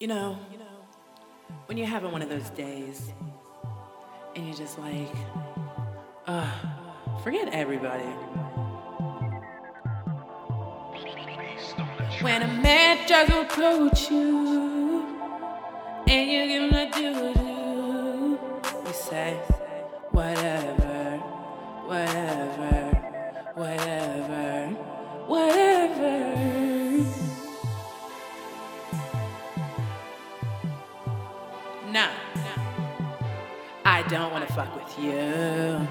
You know, when you're having one of those days and you're just like, uh, forget everybody. When a man tries to approach you and you give him a do do, you say, whatever, whatever, whatever, whatever. I don't want to fuck with you. Hell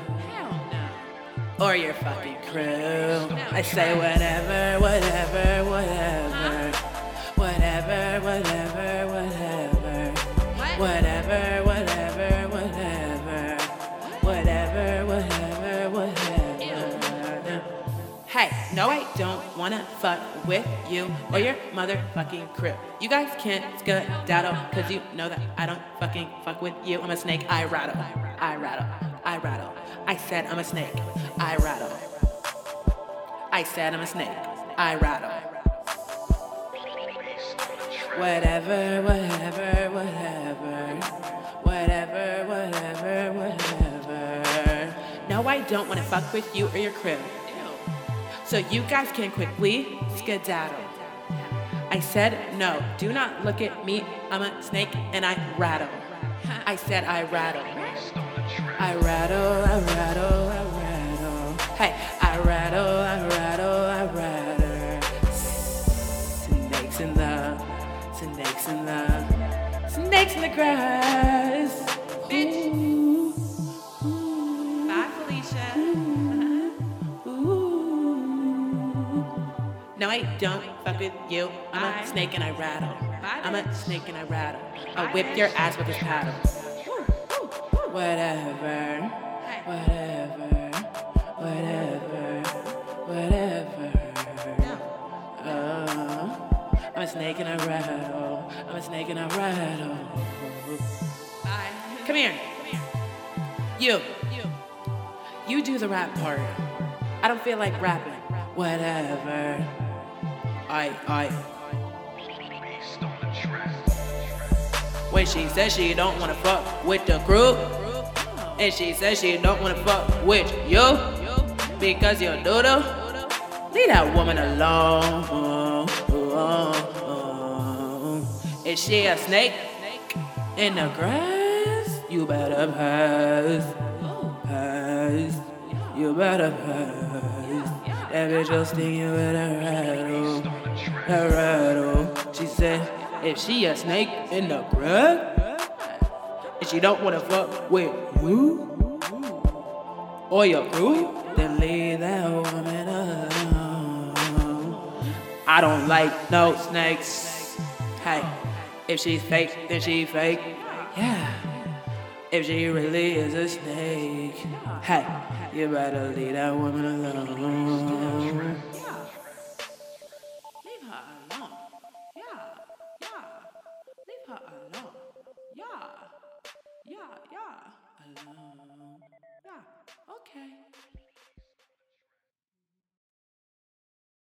no. Or your fucking crew. I say whatever, whatever. Whatever, Hey, no, I don't wanna fuck with you or your motherfucking crew. You guys can't skedaddle, cause you know that I don't fucking fuck with you. I'm a snake, I rattle, I rattle, I rattle. I said I'm a snake, I rattle. I said I'm a snake, I rattle. Whatever, whatever, whatever. Whatever, whatever, whatever. No, I don't wanna fuck with you or your crew. So you guys can quickly skedaddle. I said no. Do not look at me. I'm a snake and I rattle. I said I rattle. I rattle, I rattle, I rattle. Hey, I rattle, I rattle, I rattle. Snakes in the, snakes in the, snakes in the grass. Ooh, I don't fuck with you. I'm a snake and I rattle. I'm a snake and I rattle. I'll whip your ass with this paddle. Whatever, whatever, whatever, whatever. Uh, I'm a snake and I rattle. I'm a snake and I rattle. Come here. You. You do the rap part. I don't feel like rapping. Whatever. I, I. When she says she don't wanna fuck with the crew, and she says she don't wanna fuck with you, because you're doodle, leave that woman alone. Is she a snake in the grass? You better pass, pass. You better pass. That bitch sting you with a rattle, a rattle. She said, if she a snake in the grass, and she don't wanna fuck with you or your crew, then leave that woman alone. I don't like no snakes. Hey, if she's fake, then she fake. Yeah. If she really is a snake, hey, you better leave that woman alone. Leave her alone. Yeah. Yeah. Leave her alone. Yeah. Yeah. Yeah. Alone.